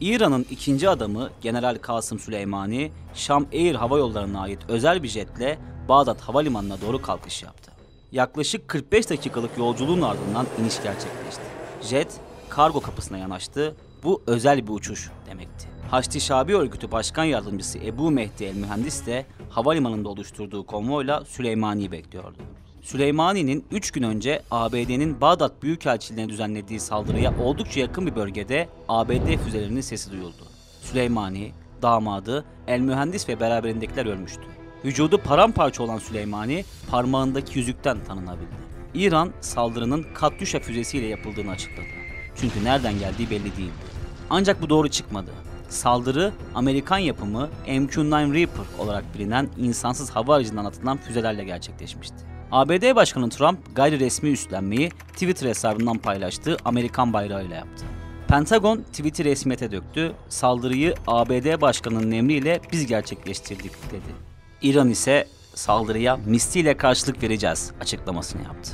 İran'ın ikinci adamı General Kasım Süleymani, Şam Air Hava Yolları'na ait özel bir jetle Bağdat Havalimanı'na doğru kalkış yaptı. Yaklaşık 45 dakikalık yolculuğun ardından iniş gerçekleşti. Jet, kargo kapısına yanaştı. Bu özel bir uçuş demekti. Haçlı Şabi Örgütü Başkan Yardımcısı Ebu Mehdi El Mühendis de havalimanında oluşturduğu konvoyla Süleymani'yi bekliyordu. Süleymani'nin 3 gün önce ABD'nin Bağdat Büyükelçiliğine düzenlediği saldırıya oldukça yakın bir bölgede ABD füzelerinin sesi duyuldu. Süleymani, damadı, el mühendis ve beraberindekiler ölmüştü. Vücudu paramparça olan Süleymani parmağındaki yüzükten tanınabildi. İran saldırının Katyusha füzesiyle yapıldığını açıkladı. Çünkü nereden geldiği belli değildi. Ancak bu doğru çıkmadı. Saldırı Amerikan yapımı MQ-9 Reaper olarak bilinen insansız hava aracından atılan füzelerle gerçekleşmişti. ABD Başkanı Trump gayri resmi üstlenmeyi Twitter hesabından paylaştığı Amerikan bayrağıyla yaptı. Pentagon tweet'i resmiyete döktü, saldırıyı ABD Başkanı'nın emriyle biz gerçekleştirdik dedi. İran ise saldırıya misliyle karşılık vereceğiz açıklamasını yaptı.